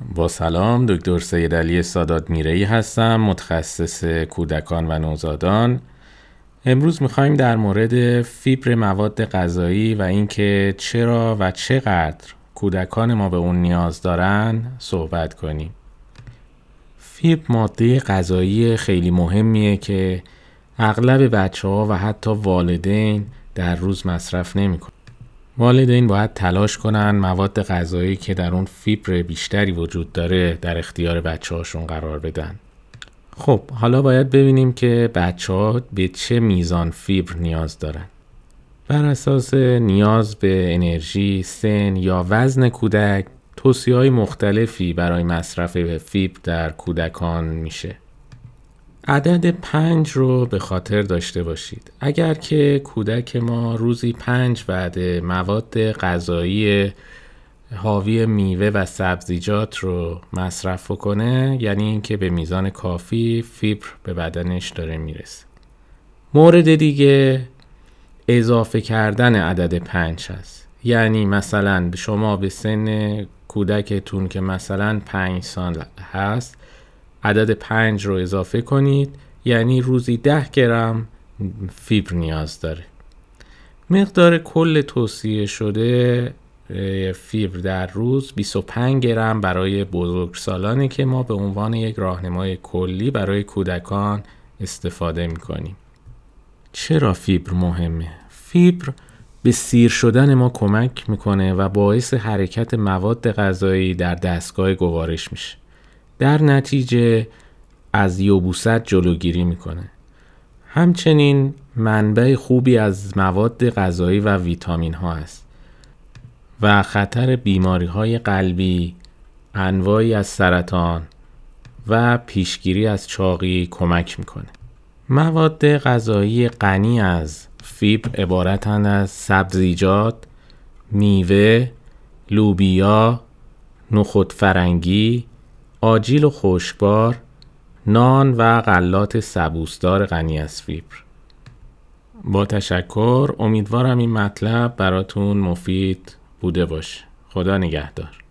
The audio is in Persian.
با سلام دکتر سید علی سادات میرهی هستم متخصص کودکان و نوزادان. امروز می‌خوایم در مورد فیبر مواد غذایی و اینکه چرا و چقدر کودکان ما به اون نیاز دارن صحبت کنیم. فیبر ماده غذایی خیلی مهمیه که اغلب بچه ها و حتی والدین در روز مصرف نمی‌کنن. والدین باید تلاش کنن مواد غذایی که در اون فیبر بیشتری وجود داره در اختیار بچه هاشون قرار بدن. خب حالا باید ببینیم که بچه ها به چه میزان فیبر نیاز دارن. بر اساس نیاز به انرژی، سن یا وزن کودک توصیه های مختلفی برای مصرف فیبر در کودکان میشه. عدد پنج رو به خاطر داشته باشید. اگر که کودک ما روزی پنج وعده مواد غذایی حاوی میوه و سبزیجات رو مصرف کنه یعنی اینکه به میزان کافی فیبر به بدنش داره می‌رسه. مورد دیگه اضافه کردن عدد پنج هست. یعنی مثلا شما به سن کودکتون که مثلا پنج سال هست عدد پنج رو اضافه کنید یعنی روزی ده گرم فیبر نیاز داره. مقدار کل توصیه شده فیبر در روز 25 گرم برای بزرگسالانه که ما به عنوان یک راهنمای کلی برای کودکان استفاده می‌کنیم. چرا فیبر مهمه؟ فیبر به سیر شدن ما کمک می‌کنه و باعث حرکت مواد غذایی در دستگاه گوارش میشه. در نتیجه از یوبوست جلوگیری می‌کنه. همچنین منبع خوبی از مواد غذایی و ویتامین ها است و خطر بیماری های قلبی انواعی از سرطان و پیشگیری از چاقی کمک می‌کنه. مواد غذایی غنی از فیبر عبارتند از سبزیجات، میوه، لوبیا، نخود فرنگی، آجیل و خشکبار نان و غلات سبوسدار غنی از فیبر. با تشکر امیدوارم این مطلب براتون مفید بوده باشه. خدا نگهدار.